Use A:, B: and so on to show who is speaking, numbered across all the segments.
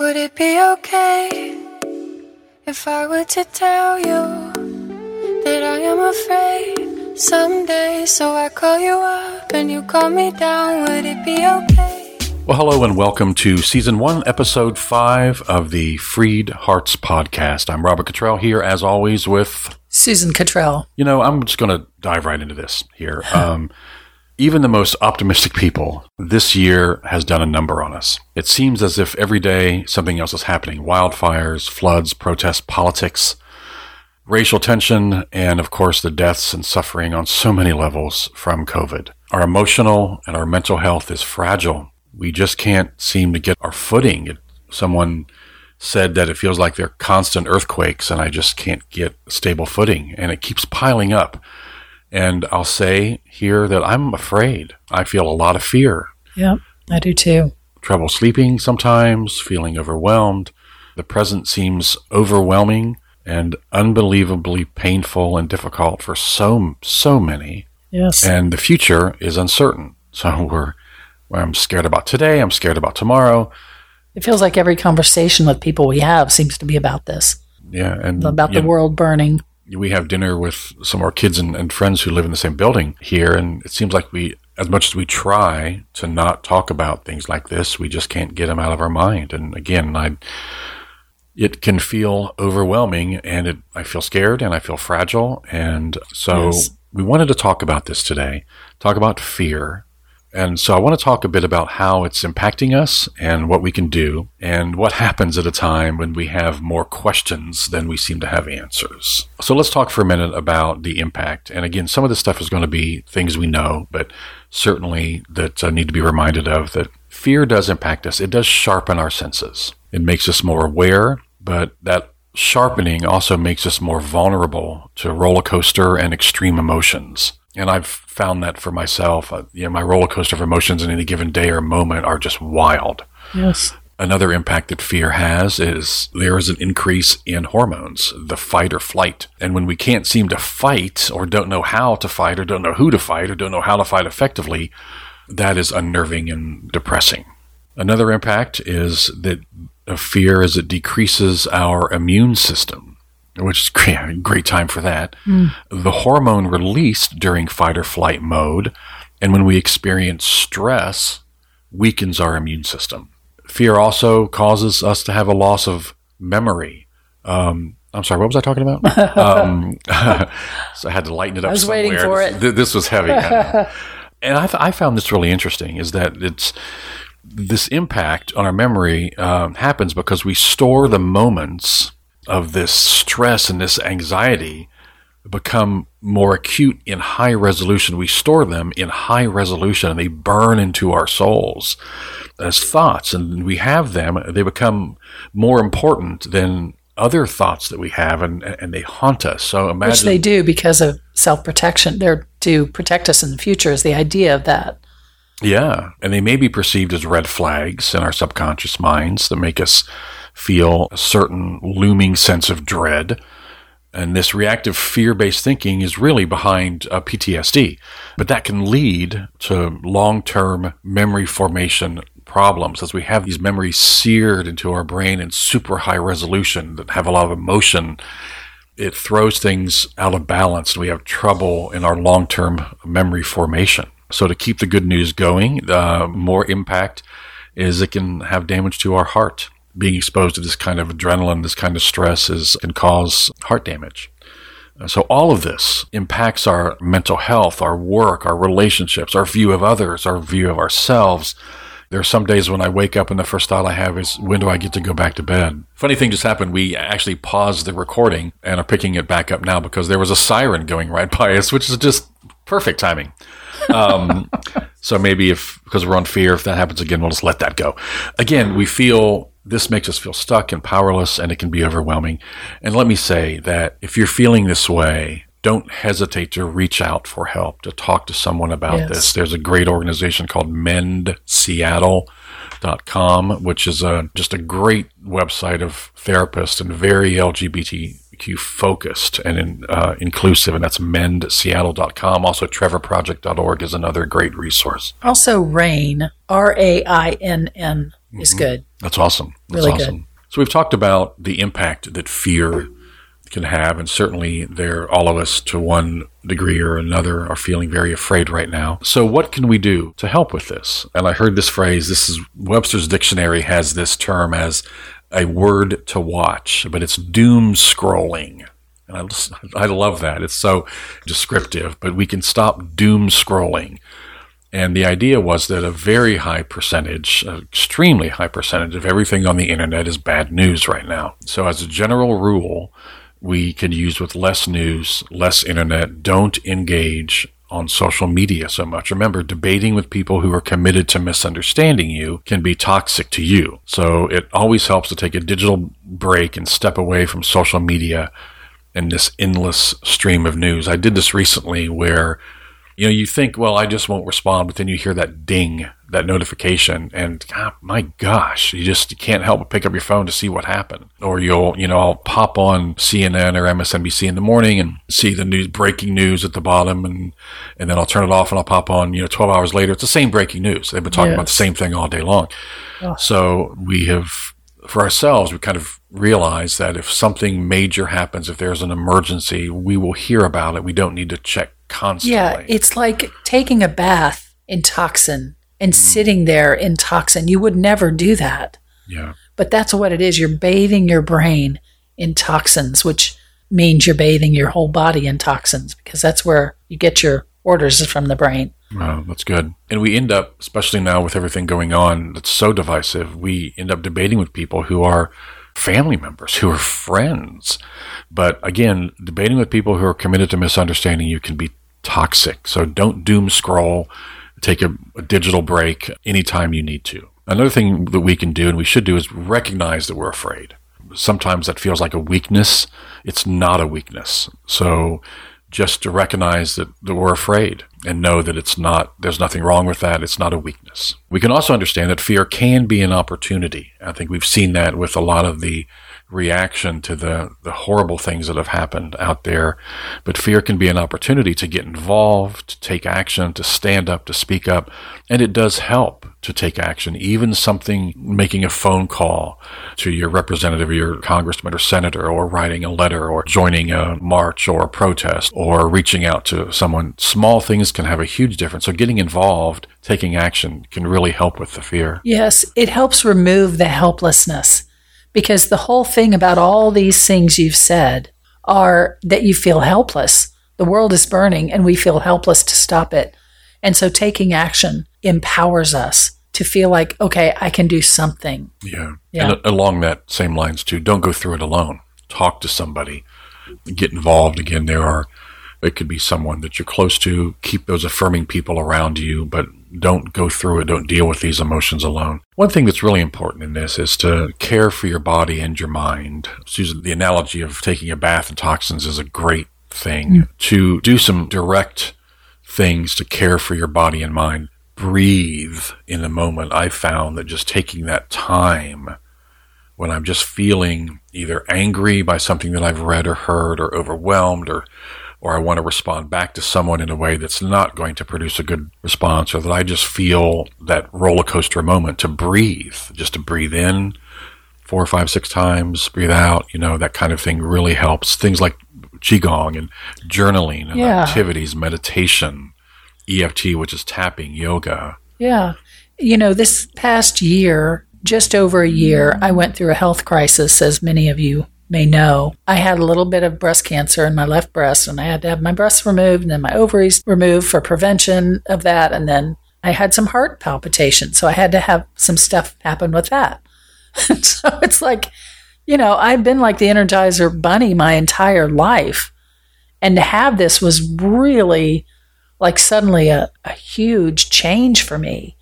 A: Would it be okay if I were to tell you that I am afraid someday? So I call you up and you call me down. Would it be okay?
B: Well, hello and welcome to season one, episode five of the Freed Hearts podcast. I'm Robert Cottrell here, as always, with
C: Susan Cottrell.
B: you know, I'm just going to dive right into this here. Um, even the most optimistic people, this year has done a number on us. It seems as if every day something else is happening wildfires, floods, protests, politics, racial tension, and of course, the deaths and suffering on so many levels from COVID. Our emotional and our mental health is fragile. We just can't seem to get our footing. Someone said that it feels like they're constant earthquakes and I just can't get stable footing and it keeps piling up. And I'll say here that I'm afraid. I feel a lot of fear,
C: Yeah, I do too.
B: trouble sleeping sometimes, feeling overwhelmed. The present seems overwhelming and unbelievably painful and difficult for so, so many.
C: Yes.
B: And the future is uncertain. So we're, I'm scared about today. I'm scared about tomorrow.
C: it feels like every conversation with people we have seems to be about this,
B: Yeah. And
C: about the world burning.
B: We have dinner with some of our kids and, and friends who live in the same building here, and it seems like we, as much as we try to not talk about things like this, we just can't get them out of our mind. And again, I, it can feel overwhelming, and it, I feel scared and I feel fragile, and so
C: Yes.
B: we wanted to talk about this today, talk about fear. And so I want to talk a bit about how it's impacting us and what we can do and what happens at a time when we have more questions than we seem to have answers. So let's talk for a minute about the impact. And again, some of this stuff is going to be things we know, but certainly that uh, need to be reminded of that fear does impact us. It does sharpen our senses. It makes us more aware, but that sharpening also makes us more vulnerable to roller coaster and extreme emotions. And I've found that for myself. Uh, you know, my roller coaster of emotions in any given day or moment are just wild.
C: Yes.
B: Another impact that fear has is there is an increase in hormones, the fight or flight. And when we can't seem to fight or don't know how to fight or don't know who to fight or don't know how to fight effectively, that is unnerving and depressing. Another impact is that fear is it decreases our immune system, which is great, great time for that. The hormone released during fight or flight mode, and when we experience stress, weakens our immune system. Fear also causes us to have a loss of memory. Um, I'm sorry, what was I talking about? um, so I had to lighten it up.
C: I was waiting
B: somewhere.
C: for
B: This- This was heavy. And I, I found this really interesting is that it's this impact on our memory um, happens because we store the moments of this stress and this anxiety become more acute in high resolution. We store them in high resolution and they burn into our souls as thoughts. And we have them, they become more important than other thoughts that we have and, and they haunt us. So imagine.
C: Which they do because of self protection. They're to protect us in the future, is the idea of that.
B: Yeah, and they may be perceived as red flags in our subconscious minds that make us feel a certain looming sense of dread. And this reactive fear based thinking is really behind uh, PTSD, but that can lead to long term memory formation problems as we have these memories seared into our brain in super high resolution that have a lot of emotion it throws things out of balance. We have trouble in our long term memory formation. So, to keep the good news going, uh, more impact is it can have damage to our heart. Being exposed to this kind of adrenaline, this kind of stress, is, can cause heart damage. Uh, So, all of this impacts our mental health, our work, our relationships, our view of others, our view of ourselves. There are some days when I wake up and the first thought I have is, when do I get to go back to bed? Funny thing just happened. We actually paused the recording and are picking it back up now because there was a siren going right by us, which is just perfect timing. Um, so maybe if, because we're on fear, if that happens again, we'll just let that go. Again, we feel this makes us feel stuck and powerless and it can be overwhelming. And let me say that if you're feeling this way, don't hesitate to reach out for help, to talk to someone about
C: Yes.
B: this. There's a great organization called mendseattle.com, which is a, just a great website of therapists and very LGBTQ focused and in, uh, inclusive, and that's mendseattle.com. Also, trevorproject.org is another great resource.
C: Also, RAINN, R A I N N, is good.
B: That's awesome. That's
C: Really good.
B: awesome. So we've talked about the impact that fear can have, and certainly there, all of us to one degree or another are feeling very afraid right now. So what can we do to help with this? And I heard this phrase, this is Webster's dictionary has this term as a word to watch, but it's doom scrolling. And I, just, I love that. It's so descriptive, but we can stop doom scrolling. And the idea was that a very high percentage, an extremely high percentage of everything on the internet is bad news right now. So as a general rule, we can use with less news, less internet, don't engage on social media so much. Remember, debating with people who are committed to misunderstanding you can be toxic to you. So it always helps to take a digital break and step away from social media and this endless stream of news. I did this recently where you know, you think, well, I just won't respond, but then you hear that ding, that notification, and God, my gosh, you just can't help but pick up your phone to see what happened. Or you'll, you know, I'll pop on CNN or MSNBC in the morning and see the news, breaking news at the bottom, and and then I'll turn it off and I'll pop on, you know, 12 hours later, it's the same breaking news. They've been talking about the same thing all day long. So we have, for ourselves, we kind of realize that if something major happens, if there's an emergency, we will hear about it. We don't need to check constantly.
C: Yeah, it's like taking a bath in toxin and
B: Mm.
C: sitting there in toxin. You would never do that.
B: yeah.
C: But that's what it is. You're bathing your brain in toxins, which means you're bathing your whole body in toxins because that's where you get your orders from the brain.
B: Wow, that's good. And we end up, especially now with everything going on that's so divisive, we end up debating with people who are family members, who are friends. But again, debating with people who are committed to misunderstanding you can be toxic. So don't doom scroll. Take a, a digital break anytime you need to. Another thing that we can do and we should do is recognize that we're afraid. Sometimes that feels like a weakness. It's not a weakness. So just to recognize that, that we're afraid and know that it's not, there's nothing wrong with that. It's not a weakness. We can also understand that fear can be an opportunity. I think we've seen that with a lot of the reaction to the, the horrible things that have happened out there. But fear can be an opportunity to get involved, to take action, to stand up, to speak up. And it does help to take action, even something making a phone call to your representative or your congressman or senator, or writing a letter, or joining a march or a protest, or reaching out to someone. Small things can have a huge difference. So getting involved, taking action can really help with the fear.
C: Yes, it helps remove the helplessness because the whole thing about all these things you've said are that you feel helpless. The world is burning and we feel helpless to stop it. And so taking action empowers us to feel like, okay, I can do something.
B: Yeah.
C: Yeah.
B: And along that same lines too, don't go through it alone. Talk to somebody. Get involved. Again, there are it could be someone that you're close to. Keep those affirming people around you, but don't go through it. Don't deal with these emotions alone. One thing that's really important in this is to care for your body and your mind. Susan, the analogy of taking a bath in toxins is a great thing. Mm. To do some direct things to care for your body and mind. Breathe in the moment. I found that just taking that time when I'm just feeling either angry by something that I've read or heard or overwhelmed or or I want to respond back to someone in a way that's not going to produce a good response or that I just feel that roller coaster moment to breathe, just to breathe in four, five, six times, breathe out, you know, that kind of thing really helps. Things like Qigong and journaling and
C: Yeah.
B: activities, meditation, EFT, which is tapping, yoga.
C: Yeah. You know, this past year, just over a year, I went through a health crisis, as many of you may know. I had a little bit of breast cancer in my left breast, and I had to have my breasts removed and then my ovaries removed for prevention of that. And then I had some heart palpitations. So I had to have some stuff happen with that. so it's like, you know, I've been like the Energizer Bunny my entire life. And to have this was really like suddenly a, a huge change for me.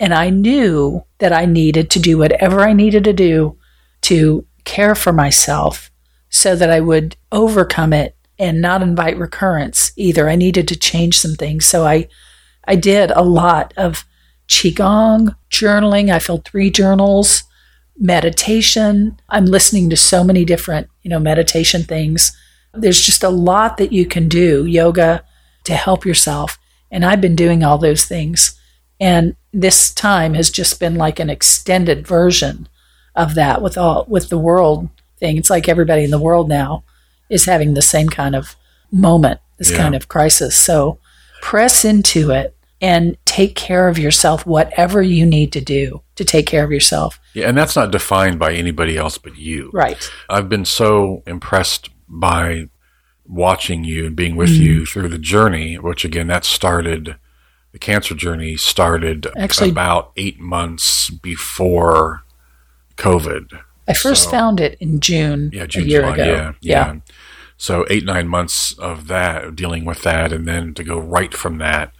C: And I knew that I needed to do whatever I needed to do to care for myself so that I would overcome it and not invite recurrence either. I needed to change some things. So I I did a lot of qigong, journaling. I filled three journals, meditation. I'm listening to so many different, you know, meditation things. There's just a lot that you can do, yoga to help yourself. And I've been doing all those things. And this time has just been like an extended version of that with all with the world thing. It's like everybody in the world now is having the same kind of moment, this
B: Yeah.
C: kind of crisis. So press into it and take care of yourself, whatever you need to do to take care of yourself.
B: Yeah, and that's not defined by anybody else but you.
C: Right.
B: I've been so impressed by watching you and being with
C: Mm.
B: you through the journey, which again, that started, the cancer journey started
C: Actually-
B: about eight months before COVID.
C: I first
B: So-
C: found it in June,
B: Yeah, June,
C: a year
B: July,
C: ago.
B: Yeah, yeah. So eight, nine months of that, dealing with that, and then to go right from that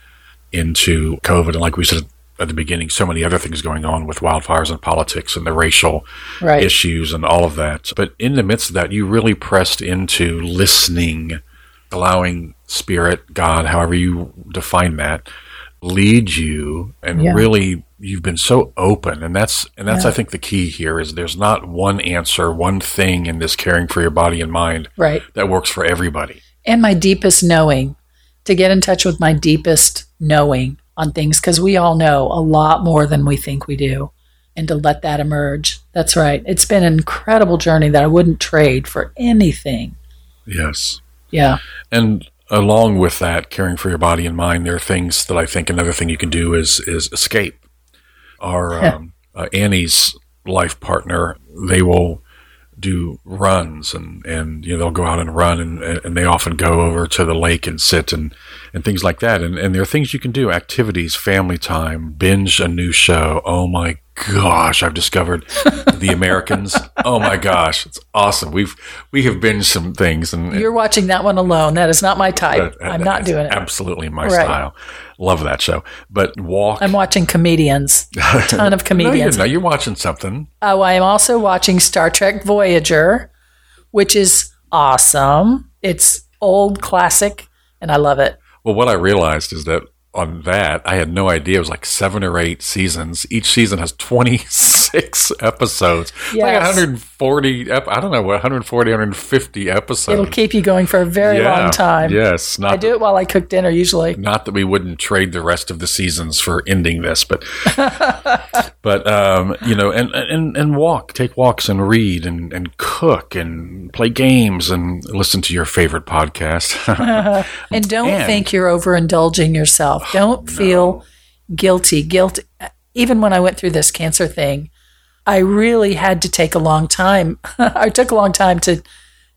B: into COVID. And like we said at the beginning, so many other things going on with wildfires and politics and the racial
C: Right.
B: issues and all of that. But in the midst of that, you really pressed into listening, allowing spirit, God, however you define that, lead you and
C: Yeah.
B: really you've been so open and that's and that's
C: Yeah.
B: I think the key here is there's not one answer, one thing in this caring for your body and mind
C: Right.
B: that works for everybody.
C: and my deepest knowing to get in touch with my deepest knowing on things because we all know a lot more than we think we do and to let that emerge that's right it's been an incredible journey that i wouldn't trade for anything
B: Yes.
C: yeah
B: And along with that, caring for your body and mind, there are things that I think another thing you can do is is escape. Our um, uh, Annie's life partner, they will do runs and and you know they'll go out and run and and they often go over to the lake and sit and and things like that. And and there are things you can do activities family time binge a new show. Oh my gosh i've discovered the americans. Oh my gosh it's awesome. We've we have binged some things and
C: you're watching that one alone. That is not my type.
B: That-
C: i'm not doing it.
B: absolutely my
C: Right.
B: style. Love that show. But walk
C: i'm watching comedians. A ton of
B: no, you're,
C: comedians.
B: you're watching something.
C: Oh, I am also watching Star Trek Voyager, which is awesome. It's old classic, and I love it.
B: Well, what I realized is that on that, I had no idea. It was like seven or eight seasons. Each season has 26 episodes. It's Like 140, ep- I don't know, what, 140, 150 episodes.
C: It'll keep you going for a very
B: Yeah.
C: long time.
B: Yes.
C: I do it while I cook dinner usually.
B: not that we wouldn't trade the rest of the seasons for ending this, but but um, you know, and, and and walk, take walks, and read, and and cook, and play games, and listen to your favorite podcast.
C: And don't
B: And-
C: think you're overindulging yourself. Don't feel guilty. Guilt. Even when I went through this cancer thing, I really had to take a long time. I took a long time to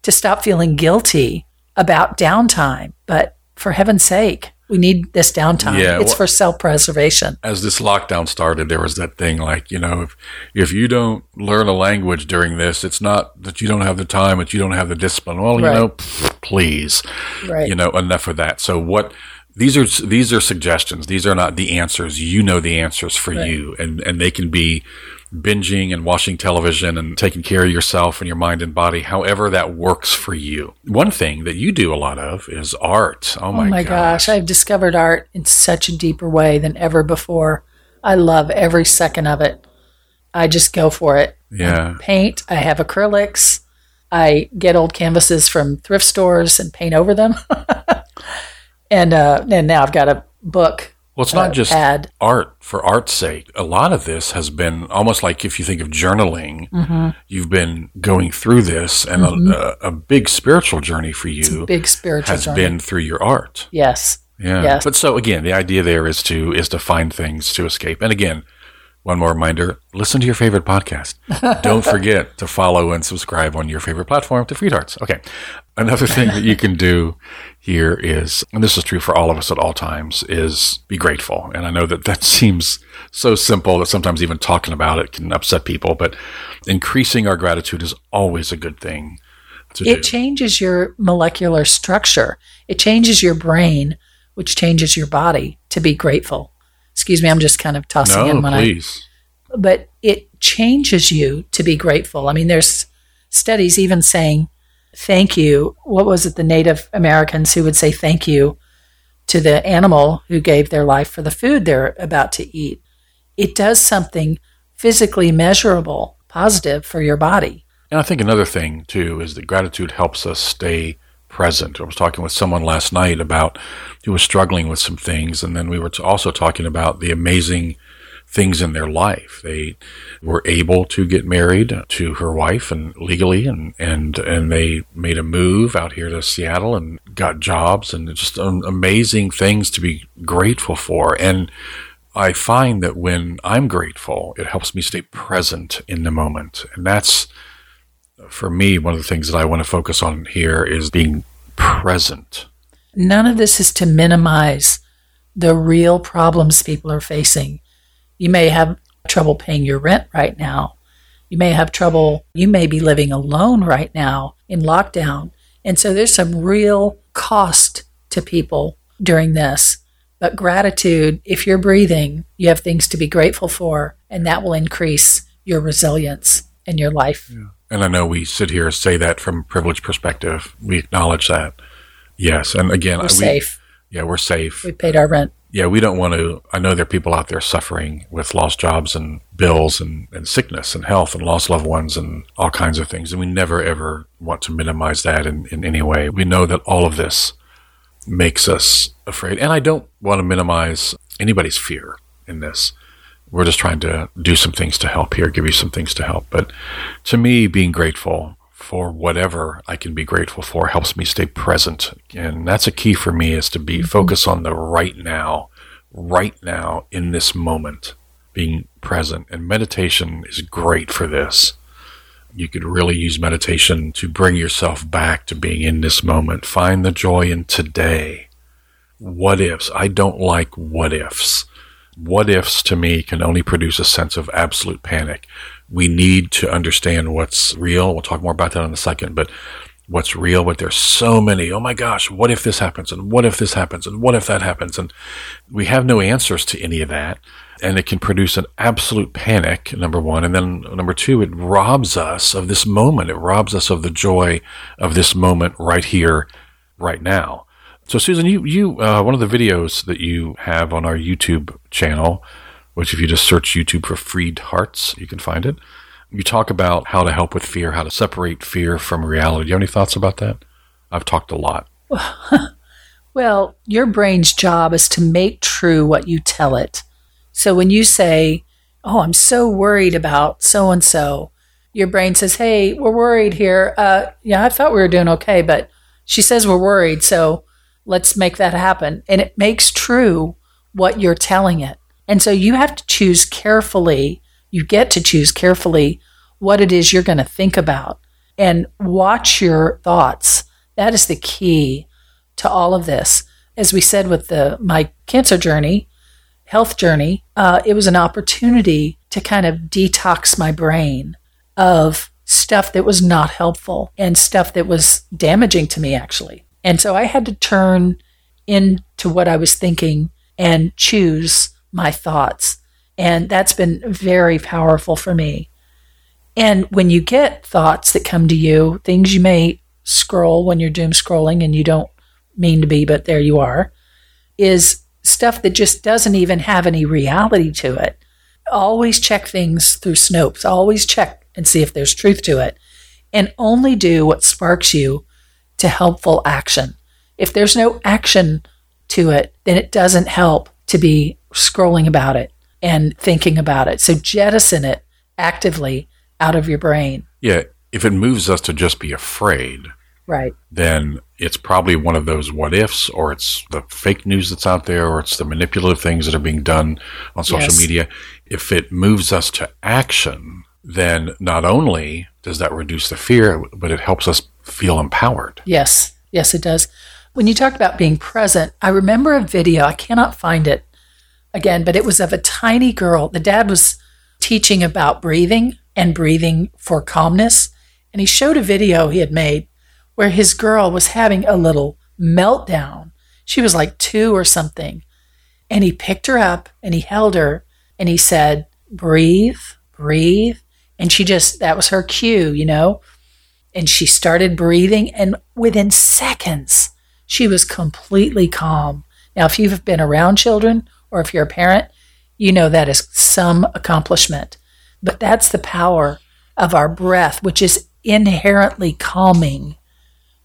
C: to stop feeling guilty about downtime. But for heaven's sake, we need this downtime.
B: Yeah,
C: it's
B: well-
C: for self preservation.
B: As this lockdown started, there was that thing like you know, if if you don't learn a language during this, it's not that you don't have the time, but you don't have the discipline. Well, you know, please,
C: Right.
B: you know, enough of that. So what? These are these are suggestions. These are not the answers. You know the answers for
C: Right.
B: you, and and they can be binging and watching television and taking care of yourself and your mind and body, however that works for you. One thing that you do a lot of is art. Oh my,
C: Oh my gosh, I've discovered art in such a deeper way than ever before. I love every second of it. I just go for it.
B: Yeah.
C: Paint, I have acrylics. I get old canvases from thrift stores and paint over them. and uh, and now I've got a book.
B: Well, it's not
C: uh,
B: just art for art's sake. A lot of this has been almost like if you think of journaling,
C: Mm-hmm.
B: you've been going through this, and a, a, a big spiritual journey for you
C: Big spiritual
B: has
C: journey.
B: been through your art.
C: yes.
B: Yeah.
C: Yes.
B: But so again, the idea there is to is to find things to escape. And again, one more reminder: listen to your favorite podcast. Don't forget to follow and subscribe on your favorite platform to Freed Hearts. Okay. Another thing that you can do here is, and this is true for all of us at all times, is be grateful. And I know that that seems so simple that sometimes even talking about it can upset people, but increasing our gratitude is always a good thing to
C: It
B: do.
C: changes your molecular structure. It changes your brain, which changes your body to be grateful. Excuse me, I'm just kind of tossing
B: no,
C: in when I
B: please.
C: but it changes you to be grateful. I mean, there's studies even saying thank you. What was it? The Native Americans who would say thank you to the animal who gave their life for the food they're about to eat. It does something physically measurable, positive for your body.
B: And I think another thing too is that gratitude helps us stay present. I was talking with someone last night about who was struggling with some things, and then we were also talking about the amazing things in their life. They were able to get married to her wife and legally and, and, and they made a move out here to Seattle and got jobs and just amazing things to be grateful for. And I find that when I'm grateful, it helps me stay present in the moment. And that's, for me, one of the things that I want to focus on here is being present.
C: None of this is to minimize the real problems people are facing. You may have trouble paying your rent right now. You may have trouble, you may be living alone right now in lockdown. And so there's some real cost to people during this. But gratitude, if you're breathing, you have things to be grateful for, and that will increase your resilience in your life. Yeah.
B: And I know we sit here and say that from a privileged perspective. We acknowledge that. Yes. And again,
C: we're we, safe.
B: Yeah, we're safe.
C: We paid our rent
B: yeah, we don't want to. I know there are people out there suffering with lost jobs and bills and, and sickness and health and lost loved ones and all kinds of things. And we never ever want to minimize that in, in any way. We know that all of this makes us afraid. And I don't want to minimize anybody's fear in this. We're just trying to do some things to help here, give you some things to help. But to me, being grateful for whatever I can be grateful for helps me stay present. And that's a key for me is to be mm-hmm. focused on the right now, right now in this moment, being present. And meditation is great for this. You could really use meditation to bring yourself back to being in this moment. Find the joy in today. What ifs? I don't like what ifs. What ifs to me can only produce a sense of absolute panic we need to understand what's real. We'll talk more about that in a second, but what's real, but there's so many. Oh my gosh, what if this happens? And what if this happens? And what if that happens? And we have no answers to any of that. And it can produce an absolute panic, number one. And then number two, it robs us of this moment. It robs us of the joy of this moment right here, right now. So Susan, you, you, uh, one of the videos that you have on our YouTube channel, which if you just search YouTube for Freed Hearts, you can find it. You talk about how to help with fear, how to separate fear from reality. Do you have any thoughts about that? I've talked a lot.
C: well, your brain's job is to make true what you tell it. So when you say, Oh, I'm so worried about so and so, your brain says, Hey, we're worried here. Uh, yeah, I thought we were doing okay, but she says we're worried. So let's make that happen. And it makes true what you're telling it. And so you have to choose carefully, you get to choose carefully what it is you're going to think about and watch your thoughts. That is the key to all of this. As we said with the my cancer journey, health journey, uh, it was an opportunity to kind of detox my brain of stuff that was not helpful and stuff that was damaging to me, actually. And so I had to turn into what I was thinking and choose my thoughts. And that's been very powerful for me. And when you get thoughts that come to you, things you may scroll when you're doom scrolling and you don't mean to be, but there you are, is stuff that just doesn't even have any reality to it. Always check things through Snopes. Always check and see if there's truth to it. And only do what sparks you to helpful action. If there's no action to it, then it doesn't help to be scrolling about it and thinking about it. So jettison it actively out of your brain.
B: Yeah. If it moves us to just be afraid,
C: right,
B: then it's probably one of those what ifs, or it's the fake news that's out there, or it's the manipulative things that are being done on social yes. media. If it moves us to action, then not only does that reduce the fear, but it helps us feel empowered.
C: Yes. Yes, it does. When you talked about being present, I remember a video, I cannot find it again, but it was of a tiny girl. The dad was teaching about breathing and breathing for calmness. And he showed a video he had made where his girl was having a little meltdown. She was like two or something. And he picked her up and he held her and he said, Breathe, breathe. And she just, that was her cue, you know? And she started breathing. And within seconds, she was completely calm. Now, if you've been around children or if you're a parent, you know that is some accomplishment. But that's the power of our breath, which is inherently calming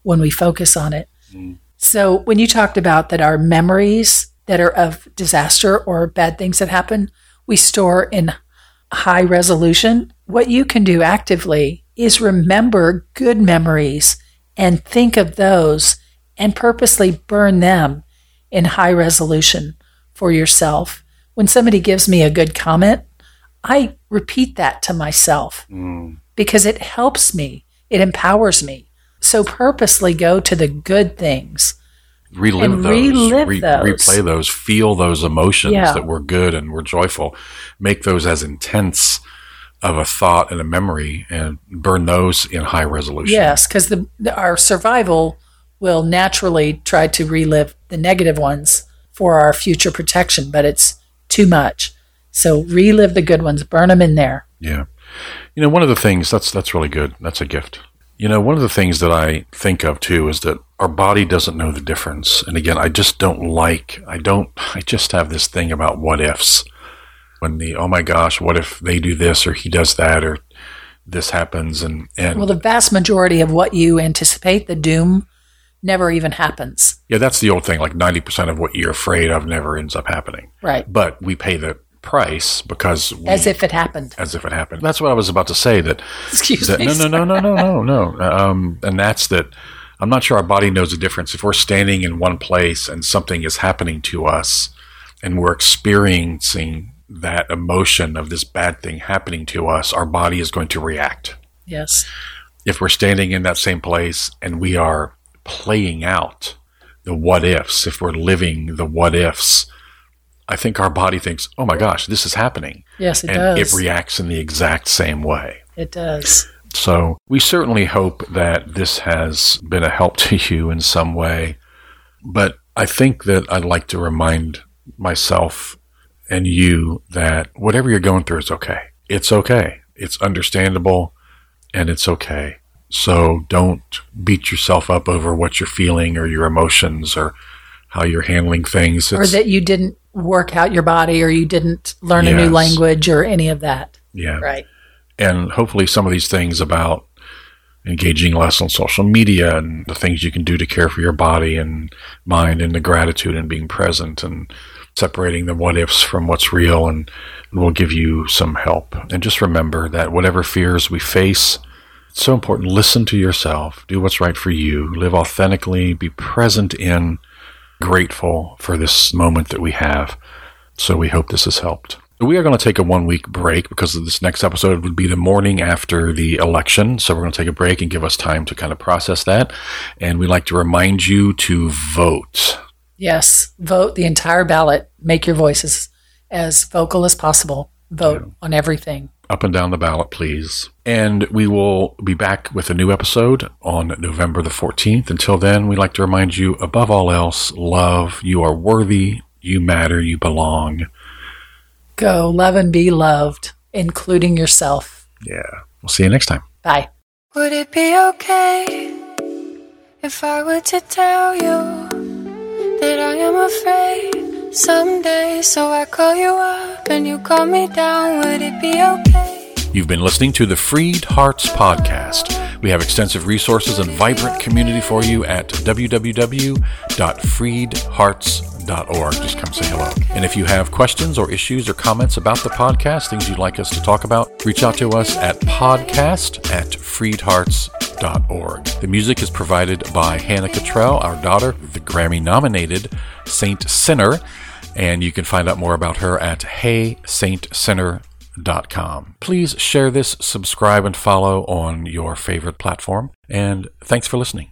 C: when we focus on it. Mm. So, when you talked about that our memories that are of disaster or bad things that happen, we store in high resolution. What you can do actively is remember good memories and think of those and purposely burn them in high resolution for yourself. When somebody gives me a good comment, I repeat that to myself
B: Mm.
C: because it helps me, it empowers me. So purposely go to the good things.
B: Relive
C: And
B: those,
C: relive those.
B: replay those, feel those emotions
C: Yeah.
B: that were good and were joyful, make those as intense of a thought and a memory, and burn those in high resolution.
C: Yes, because the, the- our survival will naturally try to relive the negative ones for our future protection, but it's too much. So relive the good ones, burn them in there.
B: Yeah. You know, one of the things that's that's really good. That's a gift. You know, one of the things that I think of too is that our body doesn't know the difference. And again, I just don't like I don't I just have this thing about what ifs. When the oh my gosh, what if they do this or he does that or this happens and and
C: Well, the vast majority of what you anticipate, the doom, never even happens.
B: yeah, that's the old thing. Like ninety percent of what you're afraid of never ends up happening.
C: Right.
B: But we pay the price because we,
C: As if it happened.
B: as if it happened. That's what I was about to say. That
C: Excuse
B: that,
C: me.
B: no, no, no, no, no, no, no. Um, and that's that. I'm not sure our body knows the difference. If we're standing in one place and something is happening to us, and we're experiencing that emotion of this bad thing happening to us, our body is going to react.
C: Yes.
B: If we're standing in that same place and we are playing out the what ifs, if we're living the what ifs, I think our body thinks, "Oh my gosh, this is happening,"
C: Yes, it
B: and
C: does.
B: it reacts in the exact same way.
C: it does.
B: So we certainly hope that this has been a help to you in some way. But I think that I'd like to remind myself and you that whatever you're going through is okay. It's okay. It's understandable and it's okay. So don't beat yourself up over what you're feeling or your emotions or how you're handling things.
C: or that you didn't work out your body or you didn't learn a new language or any of that.
B: yeah.
C: Right.
B: and hopefully some of these things about engaging less on social media and the things you can do to care for your body and mind and the gratitude and being present and separating the what ifs from what's real and will give you some help. And just remember that whatever fears we face, it's so important. Listen to yourself, do what's right for you, live authentically, be present in, grateful for this moment that we have. So we hope this has helped. We are going to take a one week break because this next episode would be the morning after the election. So we're going to take a break and give us time to kind of process that. And we'd like to remind you to vote.
C: Yes. Vote the entire ballot. Make your voices as vocal as possible. Vote on everything.
B: Up and down the ballot, please. And we will be back with a new episode on November the 14th. Until then, we'd like to remind you above all else, love. You are worthy. You matter. You belong.
C: Go love and be loved, including yourself.
B: Yeah. We'll see you next time.
C: Bye.
A: Would it be okay if I were to tell you that I am afraid someday? So I call you up and you call me down. Would it be okay?
B: You've been listening to the Freed Hearts Podcast. We have extensive resources and vibrant community for you at www.freedhearts.org. Just come say hello. And if you have questions or issues or comments about the podcast, things you'd like us to talk about, reach out to us at podcast at freedhearts.org. The music is provided by Hannah Cottrell, our daughter, the Grammy nominated Saint Sinner. And you can find out more about her at heysaintsinner.com. Please share this, subscribe, and follow on your favorite platform. And thanks for listening.